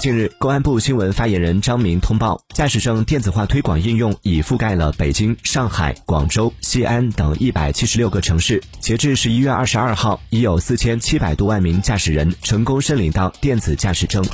近日公安部新闻发言人张明通报驾驶证电子化推广应用已覆盖了北京上海广州西安等一百七十六个城市截至十一月二十二号已有四千七百多万名驾驶人成功申领到电子驾驶证。